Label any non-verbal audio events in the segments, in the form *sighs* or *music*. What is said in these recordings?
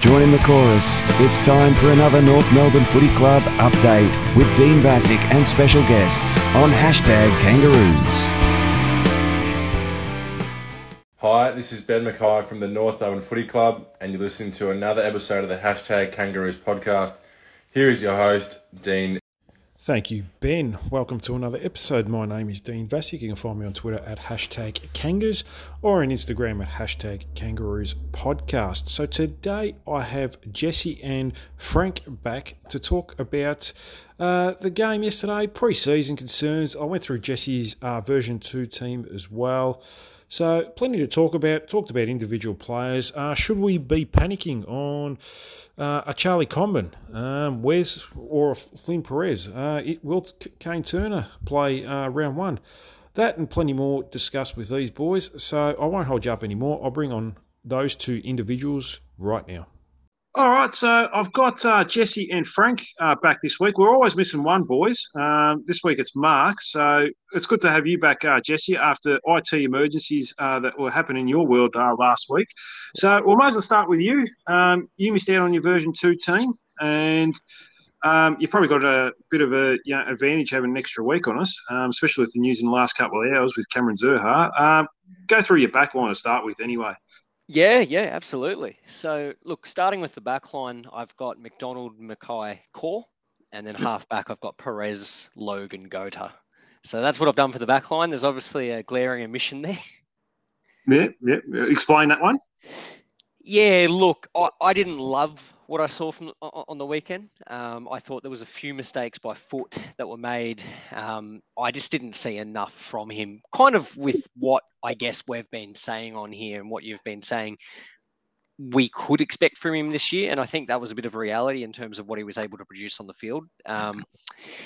Join in the chorus. It's time for another North Melbourne Footy Club update with Dean Vasick and special guests on hashtag Kangaroos. Hi, this is Ben McKay from the North Melbourne Footy Club, and you're listening to another episode of the hashtag Kangaroos podcast. Here is your host, Dean Thank you, Ben. Welcome to another episode. My name is Dean Vasick. You can find me on Twitter at hashtag Kangas or on Instagram at hashtag Kangaroos Podcast. So today I have Jesse and Frank back to talk about uh, the game yesterday, pre-season concerns. I went through Jesse's uh, version 2 team as well. So, plenty to talk about. Talked about individual players. Uh, should we be panicking on uh, a Charlie Comben, um, Wes, or a Flynn Perez? Uh, it, will Kayne Turner play uh, round one? That and plenty more discussed with these boys. So, I won't hold you up anymore. I'll bring on those two individuals right now. All right, so I've got uh, Jesse and Frank uh, back this week. We're always missing one, boys. Um, this week it's Mark, so it's good to have you back, uh, Jesse, after IT emergencies uh, that were happening in your world uh, last week. So we might as well start with you. Um, you missed out on your version two team, and um, you've probably got a bit of a you know, advantage having an extra week on us, um, especially with the news in the last couple of hours with Cameron Zurhaar. Um, go through your back line to start with, anyway. Yeah, yeah, absolutely. So, look, starting with the back line, I've got McDonald, McKay, Corr, and then half back, I've got Perez, Logan, Goater. So that's what I've done for the back line. There's obviously a glaring omission there. Yeah, yeah. Explain that one. Yeah, look, I, I didn't love what I saw from on the weekend. Um, I thought there was a few mistakes by foot that were made. Um, I just didn't see enough from him. Kind of with what I guess we've been saying on here and what you've been saying, we could expect from him this year, and I think that was a bit of a reality in terms of what he was able to produce on the field. Um,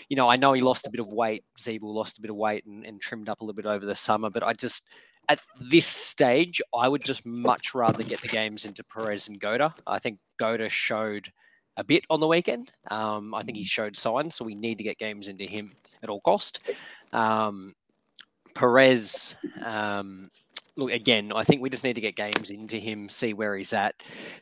you know, I know he lost a bit of weight. Ziebell lost a bit of weight and, and trimmed up a little bit over the summer, but I just at this stage, I would just much rather get the games into Perez and Goater. I think Goater showed a bit on the weekend. Um, I think he showed signs, so we need to get games into him at all cost. Um, Perez, um, look again. I think we just need to get games into him, see where he's at.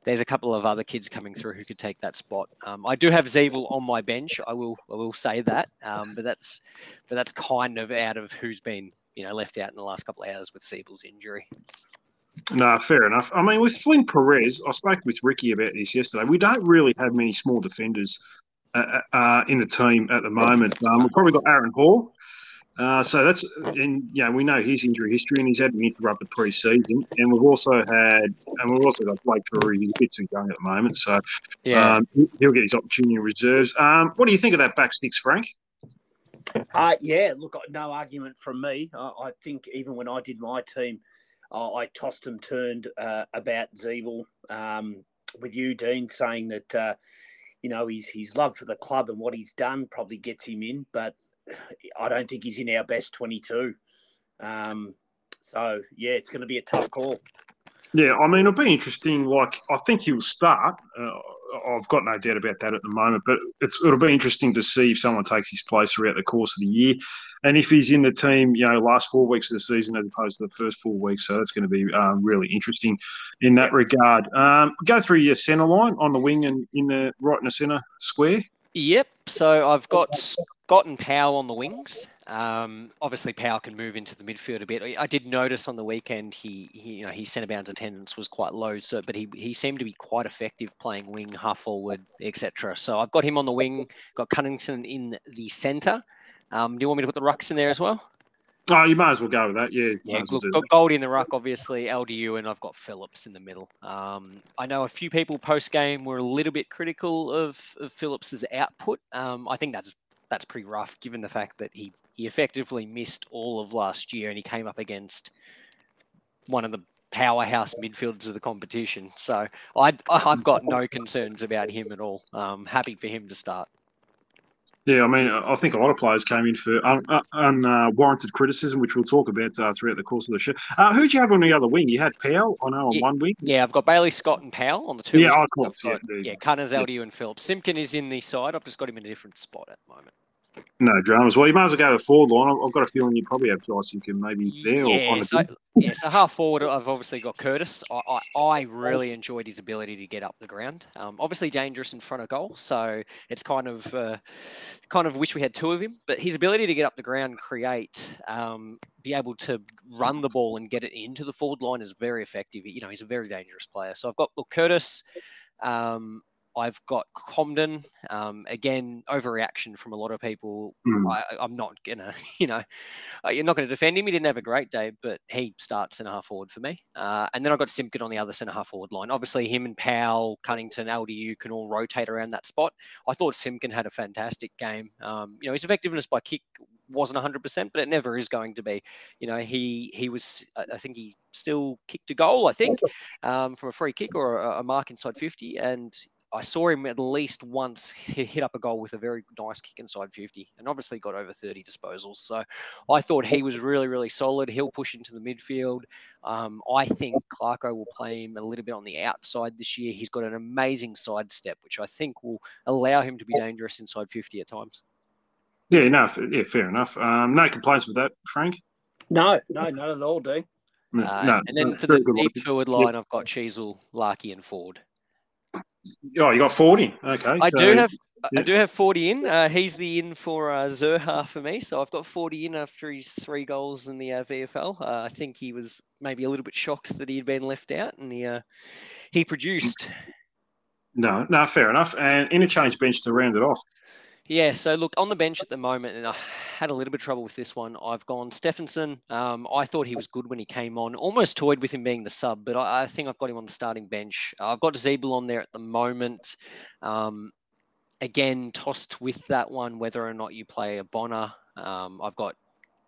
There's a couple of other kids coming through who could take that spot. Um, I do have Ziebell on my bench. I will, I will say that, um, but that's, but that's kind of out of who's been you know, left out in the last couple of hours with Ziebell's injury. No, fair enough. I mean, with Flynn Perez, I spoke with Ricky about this yesterday. We don't really have many small defenders uh, uh, uh in the team at the moment. Um, we've probably got Aaron Hall. Uh, so that's, and yeah, we know his injury history, and he's had an interrupted pre-season. And we've also had, and we've also got Blake Drury, He's a bit too young at the moment, so yeah, um, he'll get his opportunity in reserves. Um, what do you think of that back six, Frank? Uh, yeah, look, no argument from me. I, I think even when I did my team, uh, I tossed and turned uh, about Ziebell um, with you, Dean, saying that uh, you know his his love for the club and what he's done probably gets him in, but I don't think he's in our best twenty-two. Um, so yeah, it's going to be a tough call. Yeah, I mean, it'll be interesting. Like, I think he'll start. Uh, I've got no doubt about that at the moment. But it'll be interesting to see if someone takes his place throughout the course of the year, and if he's in the team, you know, last four weeks of the season as opposed to the first four weeks. So that's going to be um, really interesting in that regard. Um, go through your centre line on the wing and in the right in the centre square. Yep. So I've got Scott and Powell on the wings. Um, obviously, Powell can move into the midfield a bit. I did notice on the weekend he, he you know, his centre bounce attendance was quite low, so but he, he seemed to be quite effective playing wing, half forward, etc. So I've got him on the wing. Got Cunnington in the centre. Um, do you want me to put the rucks in there as well? Oh, you might as well go with that. Yeah. Yeah. Look, got Goldie in the ruck, obviously. LDU, and I've got Phillips in the middle. Um, I know a few people post game were a little bit critical of, of Phillips's output. Um, I think that's that's pretty rough, given the fact that he he effectively missed all of last year, and he came up against one of the powerhouse midfielders of the competition. So I I've got no concerns about him at all. Um, happy for him to start. Yeah, I mean, I think a lot of players came in for unwarranted uh, criticism, which we'll talk about uh, throughout the course of the show. Uh, who'd you have on the other wing? You had Powell, I know, on yeah, one wing. Yeah, I've got Bailey Scott and Powell on the two. Yeah, wings. of course. Got, yeah, yeah, Cunners, LDU, and Phillips. Simpkin is in the side. I've just got him in a different spot at the moment. No dramas. Well, you might as well go to the forward line. I've got a feeling you probably have Tyson can maybe there. Yeah, so, yeah, so half forward, I've obviously got Curtis. I, I, I, really enjoyed his ability to get up the ground. Um, obviously dangerous in front of goal, so it's kind of uh, kind of wish we had two of him. But his ability to get up the ground, create, um, be able to run the ball and get it into the forward line is very effective. You know, he's a very dangerous player. So I've got look Curtis. Um, I've got Comben. Um, again, overreaction from a lot of people. Mm. I, am not gonna, *laughs* you know, uh, you're not going to defend him. He didn't have a great day, but he starts centre half forward for me. Uh, and then I've got Simpkin on the other centre half forward line. Obviously, him and Powell, Cunnington, LDU can all rotate around that spot. I thought Simpkin had a fantastic game. Um, you know, his effectiveness by kick wasn't 100%, but it never is going to be. You know, he he was, I think he still kicked a goal, I think, um, from a free kick or a, a mark inside 50. And I saw him at least once hit up a goal with a very nice kick inside 50 and obviously got over 30 disposals. So I thought he was really, really solid. He'll push into the midfield. Um, I think Clarko will play him a little bit on the outside this year. He's got an amazing sidestep, which I think will allow him to be dangerous inside 50 at times. Yeah, no, yeah, fair enough. Um, no complaints with that, Frank? No, no, not at all, D. Uh, no, and then for the deep forward line, I've got Sheezel, Larkey, and Ford. Oh, you got forty. Okay. I so, do have. Yeah. I do have Ford in. Uh, he's the in for uh, Zurhaar for me. So I've got Ford in after his three goals in the uh, VFL. Uh, I think he was maybe a little bit shocked that he had been left out and he, uh, he produced. No, no, fair enough. And interchange bench to round it off. Yeah, so look on the bench at the moment, and I had a little bit of trouble with this one. I've gone Stephenson. Um, I thought he was good when he came on. Almost toyed with him being the sub, but I, I think I've got him on the starting bench. I've got Ziebell on there at the moment. Um, again, tossed with that one whether or not you play a Bonner. Um, I've got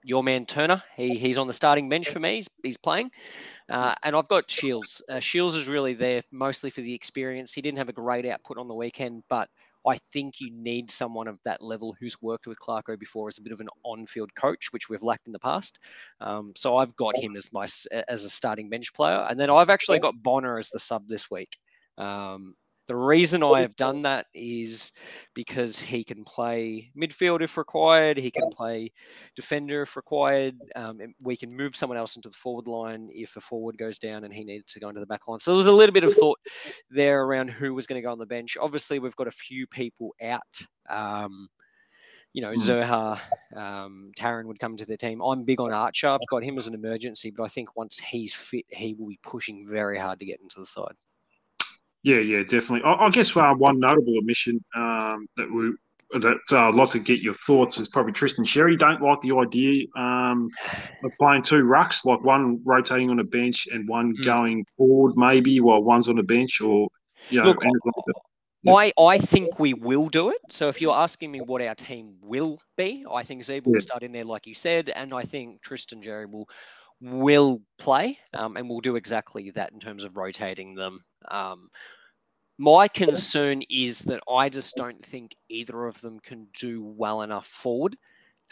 your man Turner. He, he's on the starting bench for me. He's, he's playing. Uh, and I've got Shiels. Uh, Shiels is really there mostly for the experience. He didn't have a great output on the weekend, but I think you need someone of that level who's worked with Clarko before as a bit of an on-field coach, which we've lacked in the past. Um, so I've got him as my as a starting bench player, and then I've actually got Bonner as the sub this week. Um, the reason I have done that is because he can play midfield if required, he can play defender if required. Um, we can move someone else into the forward line if a forward goes down and he needed to go into the back line. So there was a little bit of thought there around who was going to go on the bench. Obviously, we've got a few people out. Um, you know, hmm. Zurhaar, um, Taryn would come to the team. I'm big on Archer. I've got him as an emergency, but I think once he's fit, he will be pushing very hard to get into the side. Yeah, yeah, definitely. I, I guess uh, one notable omission um, that we that uh, I'd like to get your thoughts is probably Tristan Xerri. Don't like the idea um, of playing two rucks, like one rotating on a bench and one mm. going forward, maybe while one's on the bench, or you know. Look, I, I think we will do it. So if you're asking me what our team will be, I think Zeb will yeah. start in there, like you said, and I think Tristan Xerri will will play, um, and we'll do exactly that in terms of rotating them. Um, my concern is that I just don't think either of them can do well enough forward.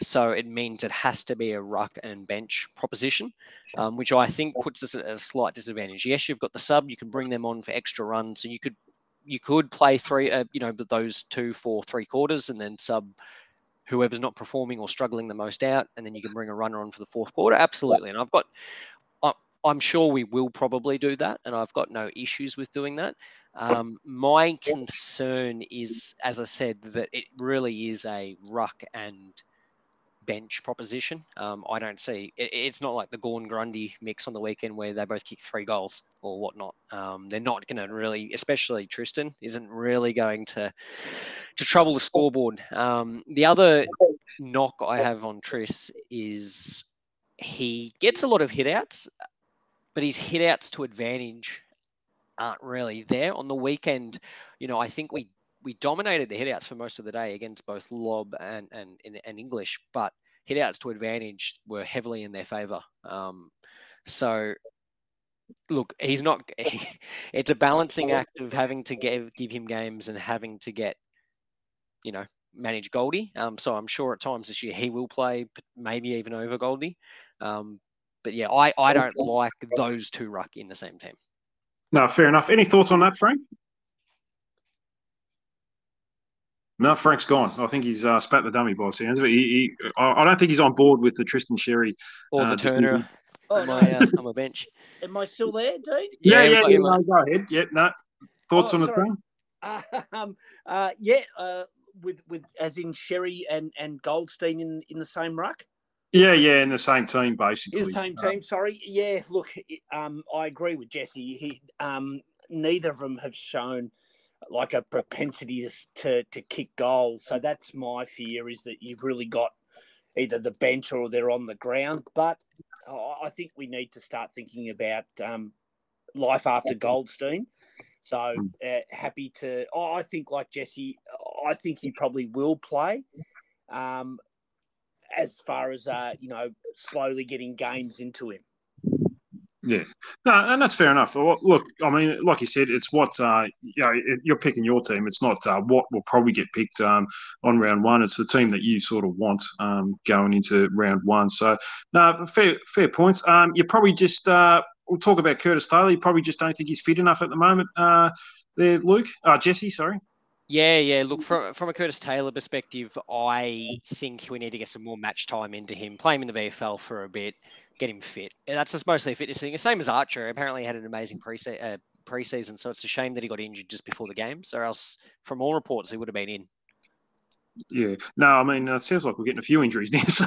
So it means it has to be a ruck and bench proposition, um, which I think puts us at a slight disadvantage. Yes, you've got the sub; you can bring them on for extra runs, so you could you could play three, uh, you know, those two for three quarters, and then sub whoever's not performing or struggling the most out, and then you can bring a runner on for the fourth quarter. Absolutely, and I've got, I'm sure we will probably do that, and I've got no issues with doing that. Um, my concern is, as I said, that it really is a ruck and bench proposition. Um, I don't see it, it's not like the Gawn Grundy mix on the weekend where they both kick three goals or whatnot. Um, they're not going to really, especially Tristan, isn't really going to to trouble the scoreboard. Um, the other knock I have on Tris is he gets a lot of hitouts, but his hitouts to advantage aren't really there. On the weekend, you know, I think we we dominated the hitouts for most of the day against both Lobb and and, and English, but hitouts to advantage were heavily in their favour. Um, so, look, he's not. He, it's a balancing act of having to give give him games and having to get, you know, manage Goldie. Um, so I'm sure at times this year he will play, maybe even over Goldie. Um, but yeah, I, I don't like those two ruck in the same team. No, fair enough. Any thoughts on that, Frank? No, Frank's gone. I think he's uh, spat the dummy by the sounds of it. He, he, I don't think he's on board with the Tristan Xerri Or the uh, Turner Oh, on no. my, uh, on my bench. *laughs* Am I still there, Dean? Yeah, Yeah, yeah, yeah. no, go ahead. Yeah, no. Thoughts Oh, on the sorry. team? *laughs* Um, uh, yeah, uh, with with as in Xerri and and Goldstein in in the same ruck. Yeah, yeah, in the same team, basically. In the same Uh, team. Sorry. Yeah. Look, um, I agree with Jesse. He, um, neither of them have shown like a propensity to, to kick goals. So that's my fear is that you've really got either the bench or they're on the ground. But I I think we need to start thinking about um, life after Goldstein. So uh, happy to. Oh, I think like Jesse, I think he probably will play. Um, as far as uh, you know, slowly getting games into him. Yeah, no, and that's fair enough. Look, I mean, like you said, it's what uh, you know, you're picking your team. It's not uh, what will probably get picked um, on round one. It's the team that you sort of want um, going into round one. So, no, fair, fair points. Um, you probably just uh, we'll talk about Curtis Taylor. You probably just don't think he's fit enough at the moment. Uh, there, Luke, uh, Jesse, sorry. Yeah, yeah. Look, from from a Curtis Taylor perspective, I think we need to get some more match time into him. Play him in the VFL for a bit, get him fit. And That's just mostly a fitness thing. The same as Archer. Apparently, he had an amazing pre uh, preseason, so it's a shame that he got injured just before the games, or else, from all reports, he would have been in. Yeah, no, I mean, uh, it sounds like we're getting a few injuries *laughs* now. So,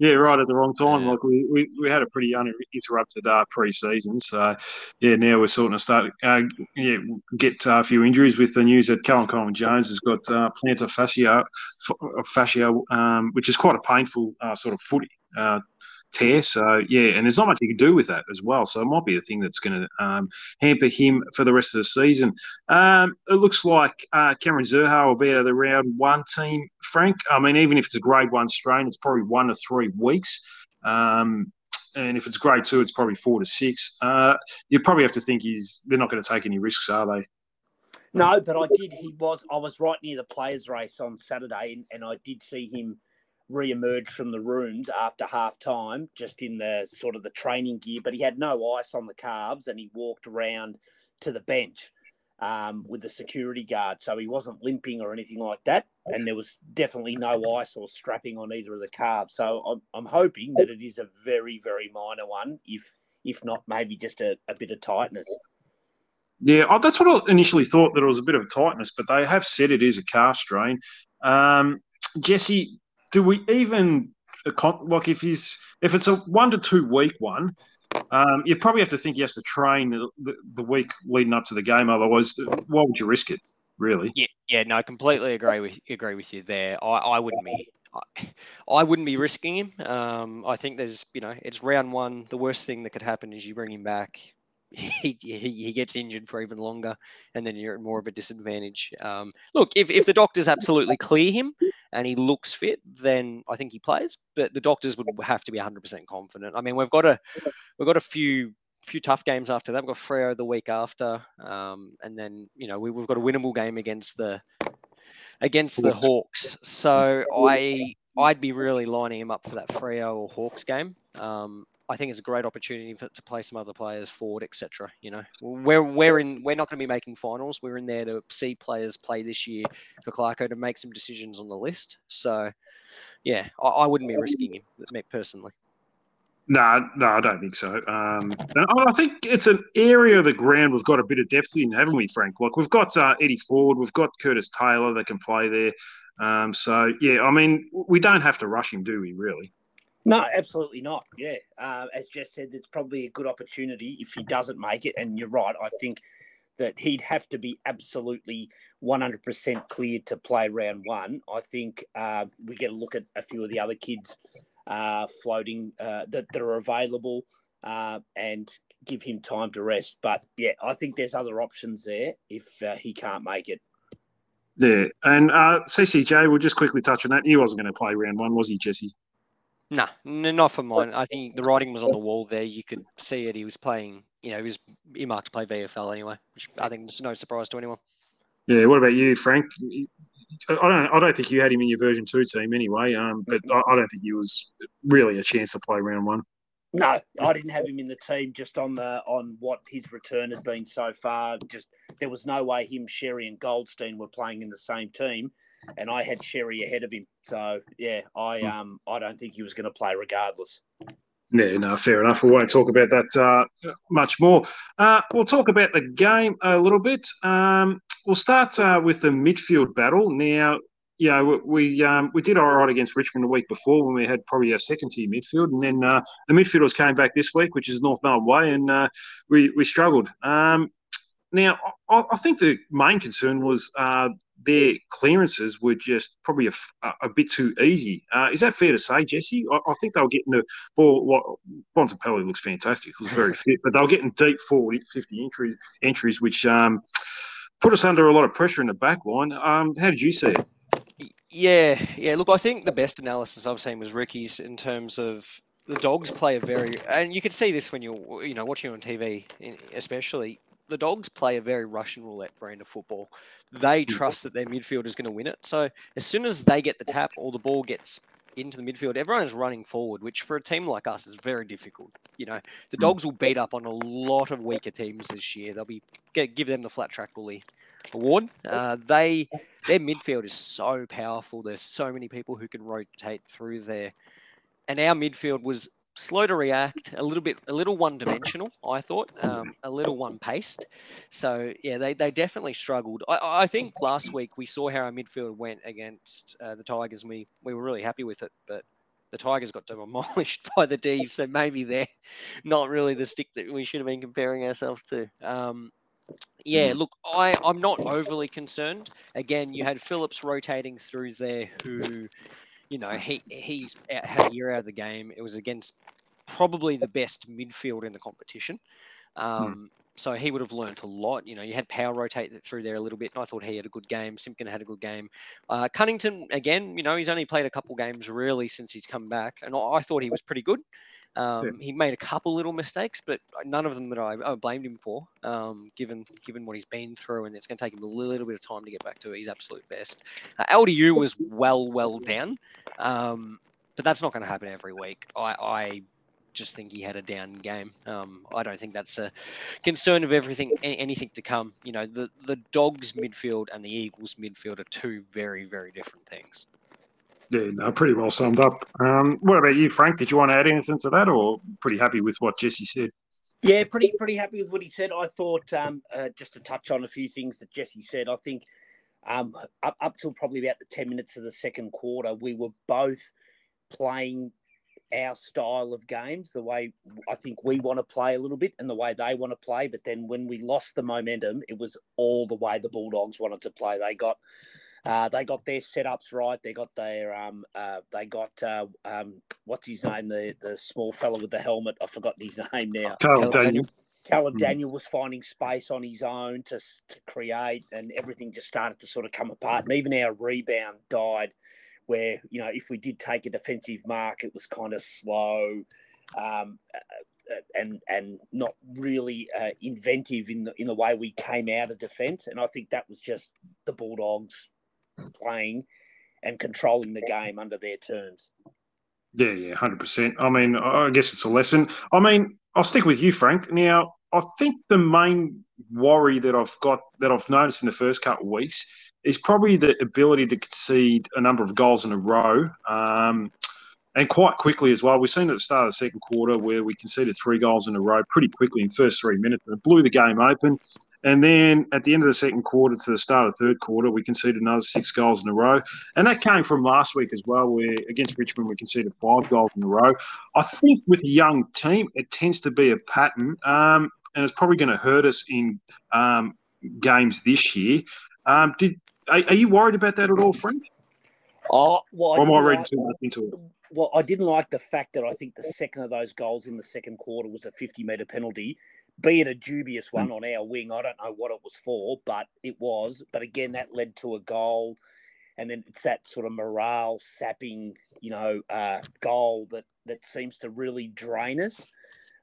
yeah, right at the wrong time. Yeah. Like we, we, we had a pretty uninterrupted uh, pre-season. So, yeah, now we're sort of start, uh, yeah, get uh, a few injuries with the news that Callum Coleman Jones has got uh, plantar fascia, f- fascia, um, which is quite a painful uh, sort of foot uh, tear. So, yeah, and there's not much you can do with that as well. So, it might be a thing that's going to um, hamper him for the rest of the season. Um, it looks like uh, Cameron Zurhaar will be out of the round one team, Frank. I mean, even if it's a grade one strain, it's probably one to three weeks. Um, and if it's grade two, it's probably four to six. Uh, you probably have to think he's they're not going to take any risks, are they? No, but I did. He was. I was right near the players' race on Saturday, and, and I did see him re-emerge from the rooms after half time, just in the sort of the training gear. But he had no ice on the calves, and he walked around to the bench um, with the security guard, so he wasn't limping or anything like that. And there was definitely no ice or strapping on either of the calves. So I'm, I'm hoping that it is a very, very minor one, if if not maybe just a, a bit of tightness. Yeah, oh, that's what I initially thought that it was a bit of a tightness, but they have said it is a calf strain. Um, Jesse, do we even like if he's if it's a one to two week one? Um, you probably have to think he has to train the, the, the week leading up to the game. Otherwise, why would you risk it? Really? Yeah, yeah, no, completely agree with agree with you there. I, I wouldn't be, I, I wouldn't be risking him. Um, I think there's, you know, it's round one. The worst thing that could happen is you bring him back, he, he, gets injured for even longer, and then you're at more of a disadvantage. Um, look, if, if the doctors absolutely clear him and he looks fit, then I think he plays. But the doctors would have to be 100% confident. I mean, we've got a we've got a few few tough games after that. We've got Freo the week after, um, and then you know we, we've got a winnable game against the against the Hawks. So I I'd be really lining him up for that Freo or Hawks game. Um, I think it's a great opportunity for, to play some other players forward, etc. You know, we're we're in we're not going to be making finals. We're in there to see players play this year for Clarko to make some decisions on the list. So, yeah, I, I wouldn't be risking him me personally. No, no, I don't think so. Um, I think it's an area of the ground we've got a bit of depth in, haven't we, Frank? Like we've got uh, Eddie Ford, we've got Curtis Taylor that can play there. Um, so yeah, I mean, we don't have to rush him, do we? Really? No, absolutely not. Yeah, uh, as Jess said, it's probably a good opportunity if he doesn't make it. And you're right. I think that he'd have to be absolutely 100% cleared to play round one. I think uh, we get a look at a few of the other kids uh, floating uh, that, that are available uh, and give him time to rest. But yeah, I think there's other options there if uh, he can't make it. Yeah, and uh, CCJ, we'll just quickly touch on that. He wasn't going to play round one, was he, Jesse? No, n- not for mine. I think the writing was on the wall there. You could see it. He was playing, you know, he was earmarked to play VFL anyway, which I think is no surprise to anyone. Yeah. What about you, Frank? I don't. I don't think you had him in your version two team anyway. Um, but I, I don't think he was really a chance to play round one. No, I didn't have him in the team just on the on what his return has been so far. Just there was no way him, Xerri, and Goldstein were playing in the same team, and I had Xerri ahead of him. So yeah, I Hmm. um I don't think he was going to play regardless. Yeah, no, fair enough. We won't talk about that uh, much more. Uh, we'll talk about the game a little bit. Um, we'll start uh, with the midfield battle. Now, you know, we um, we did all right against Richmond the week before when we had probably our second tier midfield, and then uh, the midfielders came back this week, which is North Melbourne way, and uh, we we struggled. Um, now, I, I think the main concern was uh, their clearances were just probably a bit too easy. Uh, is that fair to say, Jesse? I, I think they were getting the ball. What Bontempelli looks fantastic; he was very *laughs* fit, but they were getting deep 40, 50 entries, entries which um, put us under a lot of pressure in the back line. Um, how did you see it? Yeah, yeah. Look, I think the best analysis I've seen was Ricky's in terms of the dogs play a very, and you can see this when you're, you know, watching on TV, especially. The dogs play a very Russian roulette brand of football. They trust that their midfield is going to win it. So as soon as they get the tap or the ball gets into the midfield, everyone is running forward, which for a team like us is very difficult. You know, the dogs will beat up on a lot of weaker teams this year. They'll be get, give them the flat track bully award. Uh, they their midfield is so powerful. There's so many people who can rotate through there, and our midfield was slow to react, a little bit, a little one-dimensional. I thought, um, a little one-paced. So yeah, they, they definitely struggled. I, I think last week we saw how our midfield went against uh, the Tigers, and we we were really happy with it, but. The Tigers got demolished *laughs* by the D's, so maybe they're not really the stick that we should have been comparing ourselves to. Um, yeah, look, I, I'm not overly concerned. Again, you had Phillips rotating through there, who, you know, *laughs* he he's out, had a year out of the game. It was against probably the best midfield in the competition. Um, So he would have learnt a lot. You know, you had Power rotate through there a little bit, and I thought he had a good game. Simpkin had a good game. Uh, Cunnington, again, you know, he's only played a couple games really since he's come back, and I, I thought he was pretty good. Um, He made a couple little mistakes, but none of them that I, I blamed him for, um, given given what he's been through, and it's going to take him a little bit of time to get back to his absolute best. Uh, LDU was well, well down, um, but that's not going to happen every week. I, I just think he had a down game. Um, I don't think that's a concern of everything, anything to come. You know, the the Dogs midfield and the Eagles midfield are two very, very different things. Yeah, no, pretty well summed up. Um, what about you, Frank? Did you want to add anything to that, or pretty happy with what Jesse said? Yeah, pretty pretty happy with what he said. I thought um, uh, just to touch on a few things that Jesse said. I think um, up up till probably about the ten minutes of the second quarter, we were both playing our style of games, the way I think we want to play a little bit, and the way they want to play. But then when we lost the momentum, it was all the way the Bulldogs wanted to play. They got uh, they got their setups right. They got their um, uh, they got uh, um, what's his name? The the small fellow with the helmet. I've forgotten his *laughs* name now. Carl Cal- Daniel. Callum Mm. Daniel was finding space on his own to, to create, and everything just started to sort of come apart. And even our rebound died, where you know if we did take a defensive mark, it was kind of slow, um, uh, and and not really uh, inventive in the in the way we came out of defence. And I think that was just the Bulldogs playing and controlling the game under their terms. Yeah, yeah, hundred percent. I mean, I guess it's a lesson. I mean, I'll stick with you, Frank. Now, I think the main worry that I've got that I've noticed in the first couple of weeks is probably the ability to concede a number of goals in a row, um, and quite quickly as well. We've seen at the start of the second quarter where we conceded three goals in a row pretty quickly in the first three minutes, and it blew the game open. And then at the end of the second quarter to the start of the third quarter, we conceded another six goals in a row. And that came from last week as well, where against Richmond we conceded five goals in a row. I think with a young team, it tends to be a pattern, um, and it's probably going to hurt us in um, games this year. Um, did are, are, you worried about that at all, Frank? Oh, well, or am I reading too much into it? Well, I didn't like the fact that I think the second of those goals in the second quarter was a 50 metre penalty, be it a dubious one on our wing. I don't know what it was for, but it was. But again, that led to a goal. And then it's that sort of morale sapping, you know, uh, goal that, that seems to really drain us.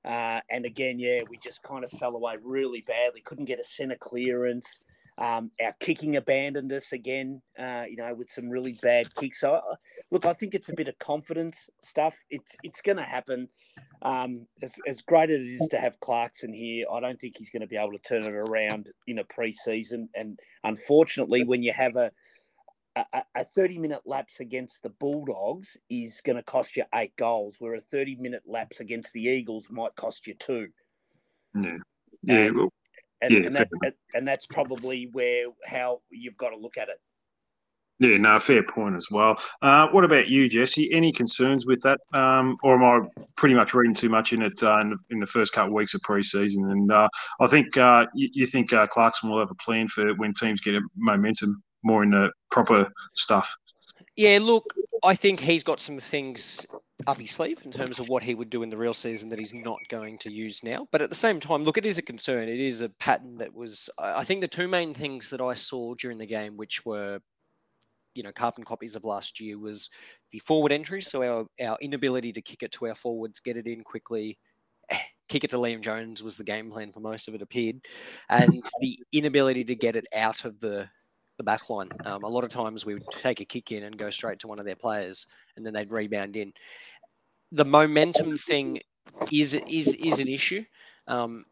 Uh, and again, yeah, we just kind of fell away really badly. Couldn't get a centre clearance. Um, our kicking abandoned us again, uh, you know, with some really bad kicks. So, uh, look, I think it's a bit of confidence stuff. It's it's going to happen. Um, as, as great as it is to have Clarkson here, I don't think he's going to be able to turn it around in a pre-season. And unfortunately, when you have a a, a 30 minute lapse against the Bulldogs is going to cost you eight goals, where a 30 minute lapse against the Eagles might cost you two. Yeah. Yeah. And, well, and, Yeah, and, that, and that's probably where how you've got to look at it. Yeah, no, fair point as well. Uh, what about you, Jesse? Any concerns with that, um, or am I pretty much reading too much in it uh, in, the, in the first couple of weeks of pre-season? And uh, I think uh, you, you think uh, Clarkson will have a plan for when teams get a momentum more in the proper stuff. Yeah, look, I think he's got some things up his sleeve in terms of what he would do in the real season that he's not going to use now. But at the same time, look, it is a concern. It is a pattern that was, I think, the two main things that I saw during the game, which were, you know, carbon copies of last year, was the forward entry. So our, our inability to kick it to our forwards, get it in quickly, *sighs* kick it to Liam Jones was the game plan for most of it appeared, and the inability to get it out of the the back line. Um, a lot of times we would take a kick in and go straight to one of their players, and then they'd rebound in. The momentum thing is is is an issue. Um,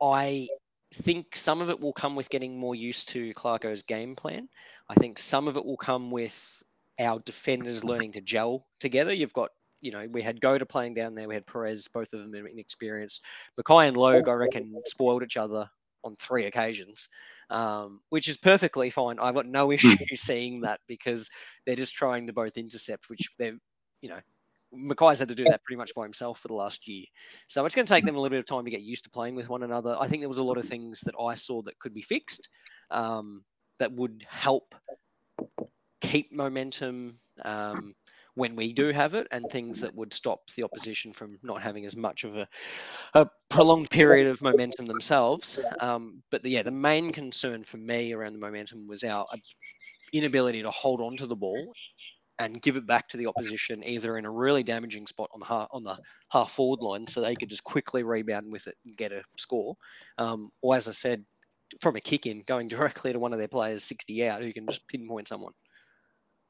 I think some of it will come with getting more used to Clarko's game plan. I think some of it will come with our defenders learning to gel together. You've got, you know, we had Goater playing down there, we had Perez, both of them inexperienced. McKay and Logue, I reckon, spoiled each other on three occasions, um, which is perfectly fine. I've got no issue *laughs* seeing that because they're just trying to both intercept, which they're, you know, McKay's had to do that pretty much by himself for the last year. So it's going to take them a little bit of time to get used to playing with one another. I think there was a lot of things that I saw that could be fixed um, that would help keep momentum um, when we do have it, and things that would stop the opposition from not having as much of a, a prolonged period of momentum themselves. Um, but the, yeah, the main concern for me around the momentum was our inability to hold on to the ball and give it back to the opposition either in a really damaging spot on the half, on the half forward line so they could just quickly rebound with it and get a score, um, or as I said, from a kick in going directly to one of their players 60 out who can just pinpoint someone.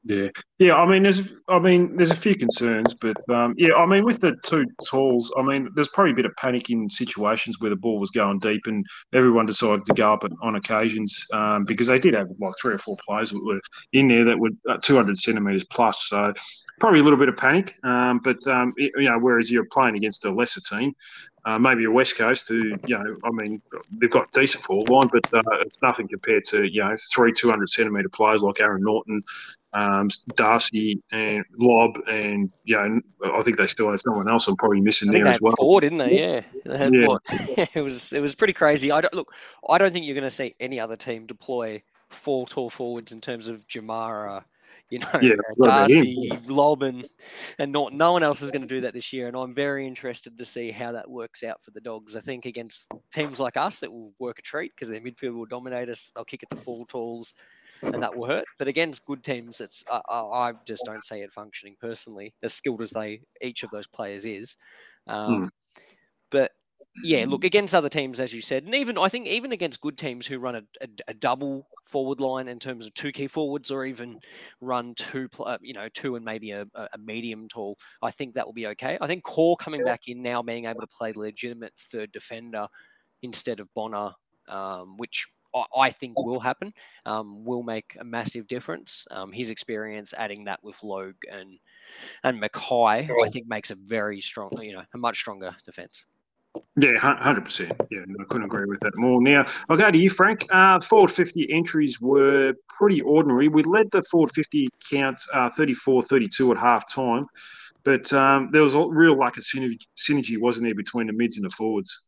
Yeah, yeah. I mean, there's, I mean, there's a few concerns, but um, yeah, I mean, with the two talls, I mean, there's probably a bit of panic in situations where the ball was going deep, and everyone decided to go up on occasions um, because they did have like three or four players that were in there that were 200 centimeters plus. So probably a little bit of panic, um, but um, you know, whereas you're playing against a lesser team, uh, maybe a West Coast who, you know, I mean, they've got decent forward line, but uh, it's nothing compared to, you know, three 200 centimetre players like Aaron Naughton, um, Darcy, and Lobb, and, you know, I think they still had someone else I'm probably missing there as well. had four, didn't they? Yeah, they had Yeah. what? *laughs* it was it was pretty crazy. I don't look. I don't think you're going to see any other team deploy four tall forwards in terms of Jamarra, you know, Yeah, what about him? Darcy, Lobb, and and not no one else is going to do that this year. And I'm very interested to see how that works out for the Dogs. I think against teams like us, it will work a treat because their midfield will dominate us. They'll kick it to full talls. And that will hurt, but against good teams, it's I, I, just don't see it functioning personally. As skilled as they each of those players is, um, but yeah, look against other teams, as you said, and even I think even against good teams who run a, a, a double forward line in terms of two key forwards, or even run two, uh, you know, two and maybe a, a a medium tall, I think that will be okay. I think Corr coming back in now, being able to play legitimate third defender instead of Bonner, um, which I, I think will happen, um, will make a massive difference. Um, his experience adding that with Logue and and McKay, I think makes a very strong, you know, a much stronger defense. Yeah, hundred percent. Yeah, I couldn't agree with that more. Now I'll go to you, Frank. Uh, forward fifty entries were pretty ordinary. We led the forward fifty count uh, 34-32 at half time, but um, there was a real lack of synergy, synergy, wasn't there, between the mids and the forwards?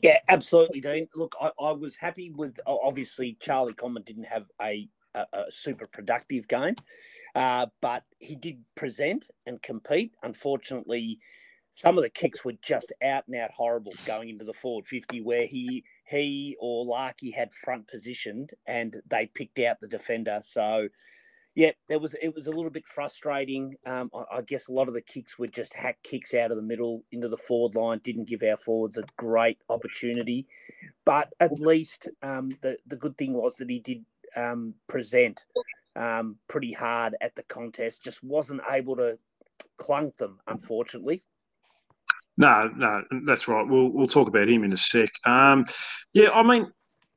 Yeah, absolutely, Dean. Look, I, I was happy with obviously Charlie Comben didn't have a, a, a super productive game, uh, but he did present and compete. Unfortunately, some of the kicks were just out and out horrible going into the forward 50 where he he or Larkey had front positioned and they picked out the defender. So yeah, there was it was a little bit frustrating. Um, I, I guess a lot of the kicks were just hack kicks out of the middle into the forward line. Didn't give our forwards a great opportunity, but at least um, the the good thing was that he did um, present um, pretty hard at the contest. Just wasn't able to clunk them, unfortunately. No, no, that's right. We'll we'll talk about him in a sec. Um, yeah, I mean,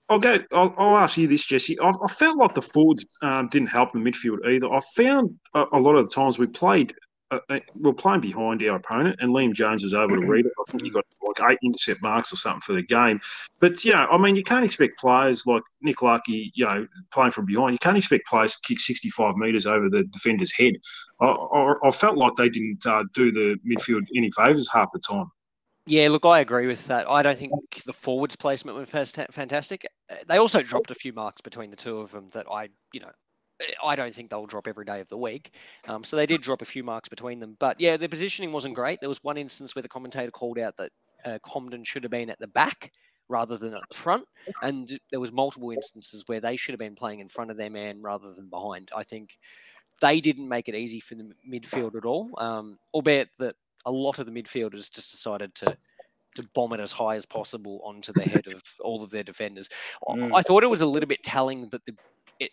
I'll go. I'll, I'll ask you this, Jesse. I, I felt like the forwards um, didn't help the midfield either. I found a, a lot of the times we played uh, we're playing behind our opponent, and Liam Jones was able to read it. I think he got like eight intercept marks or something for the game. But yeah, I mean, you can't expect players like Nick Larkey, you know, playing from behind. You can't expect players to kick 65 metres over the defender's head. I, I, I felt like they didn't uh, do the midfield any favours half the time. Yeah, look, I agree with that. I don't think the forwards placement was fantastic. They also dropped a few marks between the two of them that I, you know, I don't think they'll drop every day of the week. Um, so they did drop a few marks between them. But yeah, the positioning wasn't great. There was one instance where the commentator called out that uh, Comben should have been at the back rather than at the front. And there was multiple instances where they should have been playing in front of their man rather than behind. I think they didn't make it easy for the midfield at all, um, albeit that a lot of the midfielders just decided to to bomb it as high as possible onto the head of all of their defenders. Mm. I thought it was a little bit telling that the it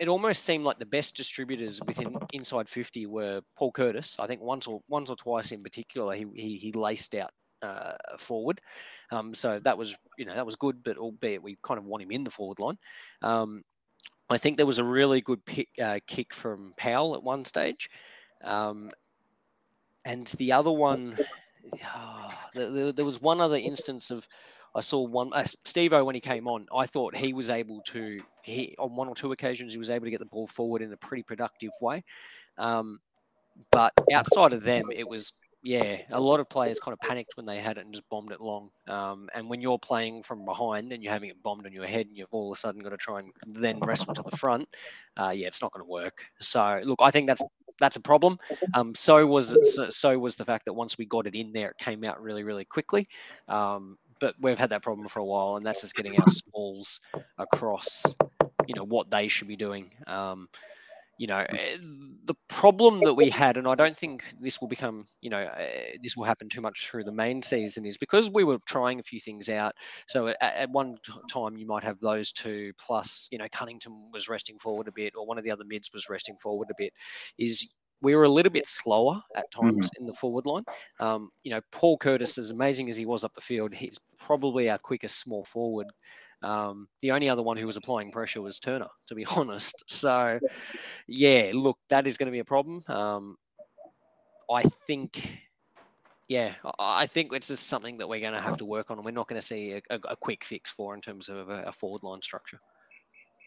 it almost seemed like the best distributors within inside 50 were Paul Curtis. I think once or once or twice in particular he he, he laced out uh, forward. Um, so that was you know that was good, but albeit we kind of want him in the forward line. Um, I think there was a really good pick, uh, kick from Powell at one stage, um, and the other one, *sighs* uh, there, there was one other instance of I saw one uh, Steve O when he came on. I thought he was able to he on one or two occasions he was able to get the ball forward in a pretty productive way. Um, but outside of them, it was yeah, a lot of players kind of panicked when they had it and just bombed it long. Um, and when you're playing from behind and you're having it bombed on your head and you've all of a sudden got to try and then wrestle to the front, uh, yeah, it's not going to work. So look, I think that's that's a problem. Um, so was so, so, was the fact that once we got it in there, it came out really really quickly. Um, but we've had that problem for a while, and that's just getting our smalls across, you know, what they should be doing. Um, you know, eh, the problem that we had, and I don't think this will become, you know, uh, this will happen too much through the main season, is because we were trying a few things out. So at, at one time, you might have those two, plus, you know, Cunnington was resting forward a bit, or one of the other mids was resting forward a bit. Is we were a little bit slower at times mm. in the forward line. Um, you know, Paul Curtis, as amazing as he was up the field, he's probably our quickest small forward. Um, the only other one who was applying pressure was Turner, to be *laughs* honest. So, yeah, look, that is going to be a problem. Um, I think, yeah, I think it's just something that we're going to have to work on, and we're not going to see a, a, a quick fix for in terms of a, a forward line structure.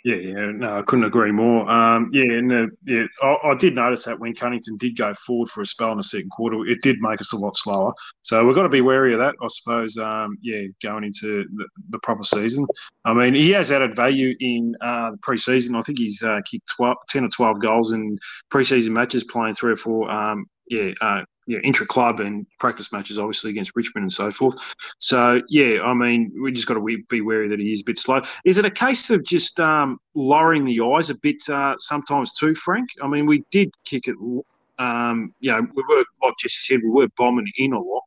Yeah, yeah, no, I couldn't agree more. Um, yeah, and uh, yeah, I, I, did notice that when Cunnington did go forward for a spell in the second quarter, it did make us a lot slower. So we've got to be wary of that, I suppose. Um, yeah, going into the, the, proper season. I mean, he has added value in uh, the preseason. I think he's uh, kicked 12, 10 or 12 goals in preseason matches, playing three or four um, yeah, uh, yeah, intra club and practice matches, obviously against Richmond and so forth. So yeah, I mean, we just got to be wary that he is a bit slow. Is it a case of just um, lowering the eyes a bit uh, sometimes too, Frank? I mean, we did kick it. Um, you know, we were like Jesse said, we were bombing in a lot,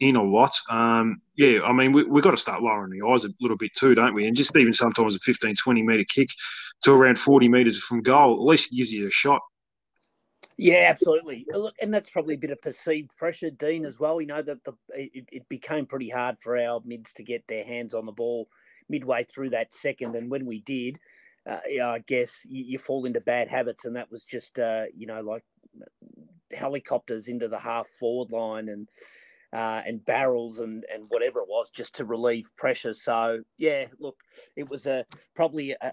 in a lot. Um, yeah, I mean, we we got to start lowering the eyes a little bit too, don't we? And just even sometimes a 15, 20 meter kick to around 40 meters from goal, at least gives you a shot. Yeah, absolutely. Look, and that's probably a bit of perceived pressure, Dean, as well. We know that the it, it, became pretty hard for our mids to get their hands on the ball midway through that second, and when we did, uh, yeah, I guess you, you, fall into bad habits, and that was just uh, you know like helicopters into the half forward line and. Uh, and barrels and, and whatever it was just to relieve pressure. So yeah, look, it was a probably a,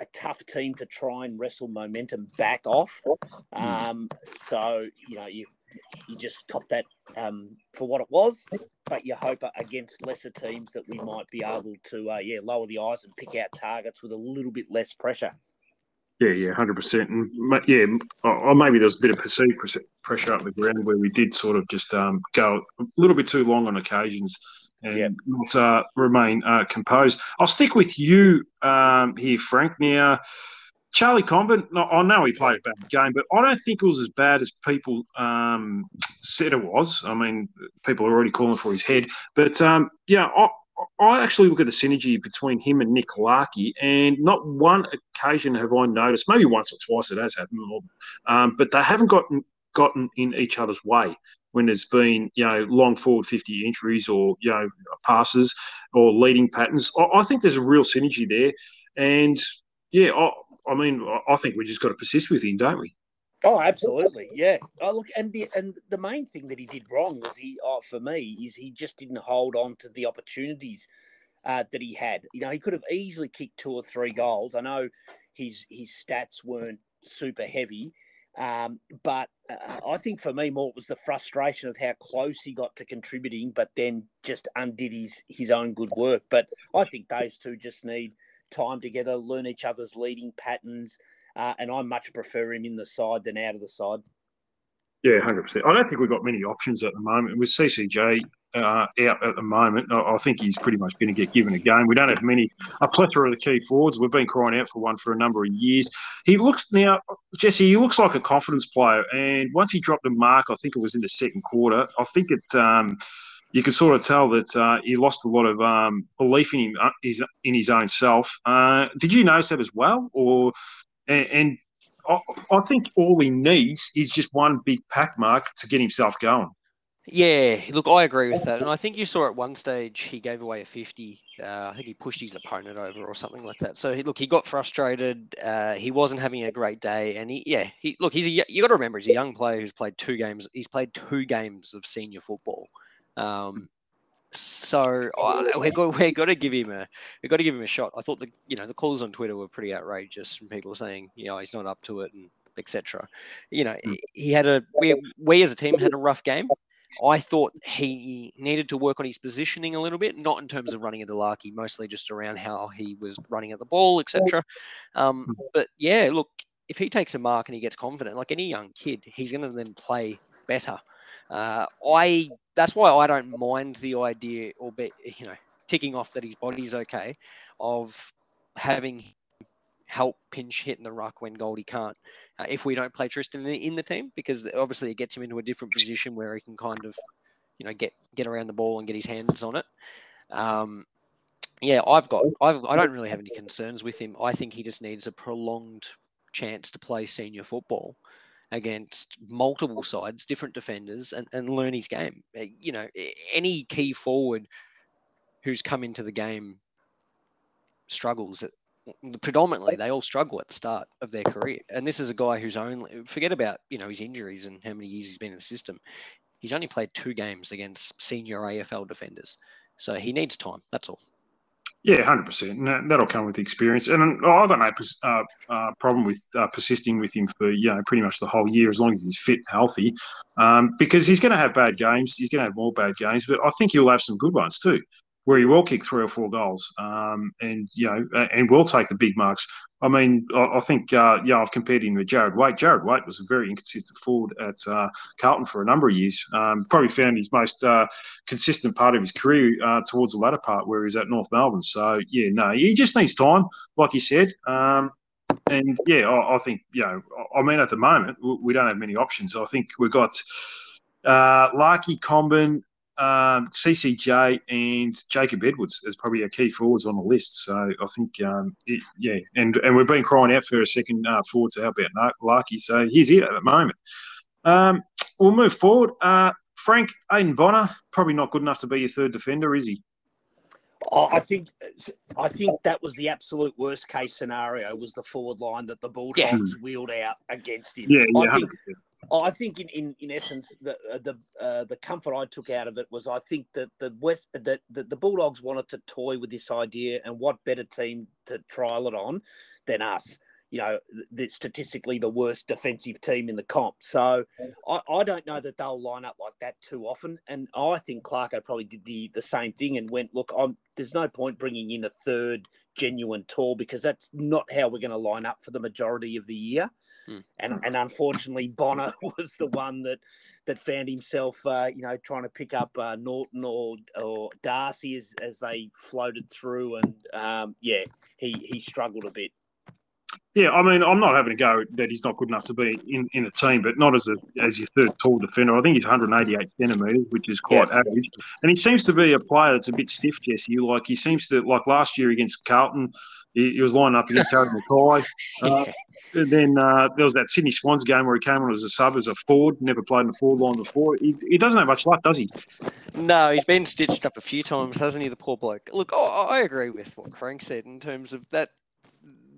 a tough team to try and wrestle momentum back off. Hmm. Um, so you know you you just cop that um, for what it was, but you hope against lesser teams that we might be able to uh, yeah lower the eyes and pick out targets with a little bit less pressure. Yeah, yeah, hundred percent, and yeah, or maybe there was a bit of perceived pressure up the ground where we did sort of just um, go a little bit too long on occasions and yep. not uh, remain uh, composed. I'll stick with you um, here, Frank. Now, Charlie Comben, I know he played a bad game, but I don't think it was as bad as people um, said it was. I mean, people are already calling for his head. But, um, yeah, I, I actually look at the synergy between him and Nick Larkey, and not one occasion have I noticed, maybe once or twice it has happened, um, but they haven't gotten gotten in each other's way. When there's been you know long forward 50 entries or you know passes or leading patterns. I, I think there's a real synergy there, and yeah, I, I mean I think we just got to persist with him, don't we? Oh, absolutely, yeah. Oh, look, and the and the main thing that he did wrong was he, oh, for me, is he just didn't hold on to the opportunities uh, that he had. You know, he could have easily kicked two or three goals. I know his his stats weren't super heavy, um, but uh, I think for me more it was the frustration of how close he got to contributing, but then just undid his his own good work. But I think those two just need time together, learn each other's leading patterns. Uh, and I much prefer him in the side than out of the side. Yeah, hundred percent. I don't think we've got many options at the moment with CCJ uh, out at the moment. I, I think he's pretty much going to get given a game. We don't have many a plethora of the key forwards. We've been crying out for one for a number of years. He looks now, Jesse. He looks like a confidence player, and once he dropped a mark, I think it was in the second quarter. I think it. Um, you could sort of tell that uh, he lost a lot of um, belief in him, uh, his, in his own self. Uh, did you notice that as well, or and, and I, I think all he needs is just one big pack mark to get himself going. Yeah, look, I agree with that, and I think you saw at one stage he gave away a fifty. Uh, I think he pushed his opponent over or something like that. So he, look, he got frustrated. Uh, he wasn't having a great day, and he, yeah, he look, he's a, you got to remember he's a young player who's played two games. He's played two games of senior football. Um, so uh, we got we got to give him a we got to give him a shot. I thought the you know the calls on Twitter were pretty outrageous from people saying you know he's not up to it and etc. You know hmm. he had a we we as a team had a rough game. I thought he needed to work on his positioning a little bit, not in terms of running at the Larkey, mostly just around how he was running at the ball, etc. Um, hmm. but yeah, look, if he takes a mark and he gets confident, like any young kid, he's going to then play better. Uh, I that's why I don't mind the idea, or be, you know, ticking off that his body's okay, of having help pinch hit in the ruck when Goldie can't. Uh, if we don't play Tristan in the, in the, team, because obviously it gets him into a different position where he can kind of, you know, get get around the ball and get his hands on it. Um, yeah, I've got I've I don't really have any concerns with him. I think he just needs a prolonged chance to play senior football against multiple sides, different defenders, and, and learn his game. Eh, you know, any key forward who's come into the game struggles at predominantly they all struggle at the start of their career. And this is a guy who's only forget about you know his injuries and how many years he's been in the system. He's only played two games against senior afl defenders. So he needs time that's all. Yeah, hundred percent, and that, will come with experience. And I've got no uh, uh, problem with uh, persisting with him for you know pretty much the whole year, as long as he's fit and healthy. Um, because he's going to have bad games, he's going to have more bad games, but I think he'll have some good ones too where he will kick three or four goals, um, and you know, and will take the big marks. I mean, I, I think, uh, yeah, I've compared him with Jarrad Waite. Jarrad Waite was a very inconsistent forward at uh, Carlton for a number of years. Um, probably found his most uh, consistent part of his career uh, towards the latter part, where he's at North Melbourne. So yeah, no, he just needs time, like you said. Um, and yeah, I, I, think you know, I mean, at the moment we don't have many options. I think we've got uh, Larkey, Comben, um, CCJ and Jacob Edwards as probably our key forwards on the list. So I think, um, it, yeah, and and we've been crying out for a second uh, forward to help out Larkey. So he's it at the moment. Um, we'll move forward. Uh, Frank Aidan Bonar probably not good enough to be your third defender, is he? Oh, I think I think that was the absolute worst case scenario was the forward line that the Bulldogs yeah. wheeled out against him. Yeah, yeah, think 100%. Oh, I think in, in, in essence the uh, the uh, the comfort I took out of it was I think that the West that the, the Bulldogs wanted to toy with this idea and what better team to trial it on than us. You know, the, statistically the worst defensive team in the comp. So I, I don't know that they'll line up like that too often. And I think Clarko probably did the the same thing and went, look, I'm there's no point bringing in a third genuine tall because that's not how we're going to line up for the majority of the year. Hmm. And and unfortunately, Bonar *laughs* was the one that that found himself, uh, you know, trying to pick up uh, Naughton or or Darcy as as they floated through, and um, yeah, he he struggled a bit. Yeah, I mean, I'm not having a go that he's not good enough to be in, in a team, but not as a, as your third tall defender. I think he's 188 centimetres, which is quite yeah. average. And he seems to be a player that's a bit stiff, Jesse. Like he seems to, like last year against Carlton, he, he was lining up against *laughs* Harry McKay. Uh, then uh, there was that Sydney Swans game where he came on as a sub as a forward, never played in the forward line before. He, he doesn't have much luck, does he? No, he's been stitched up a few times, hasn't he? The poor bloke. Look, I, I agree with what Frank said in terms of that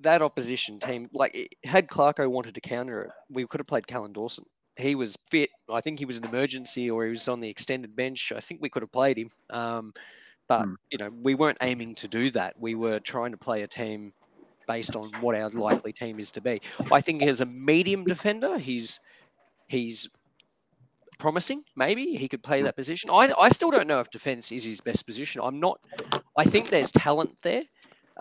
that opposition team. Like, had Clarko wanted to counter it, we could have played Kallan Dawson. He was fit. I think he was an emergency, or he was on the extended bench. I think we could have played him. Um, but hmm. you know, we weren't aiming to do that. We were trying to play a team based on what our likely team is to be. I think as a medium defender, he's he's promising. Maybe he could play hmm. that position. I, I still don't know if defense is his best position. I'm not. I think there's talent there.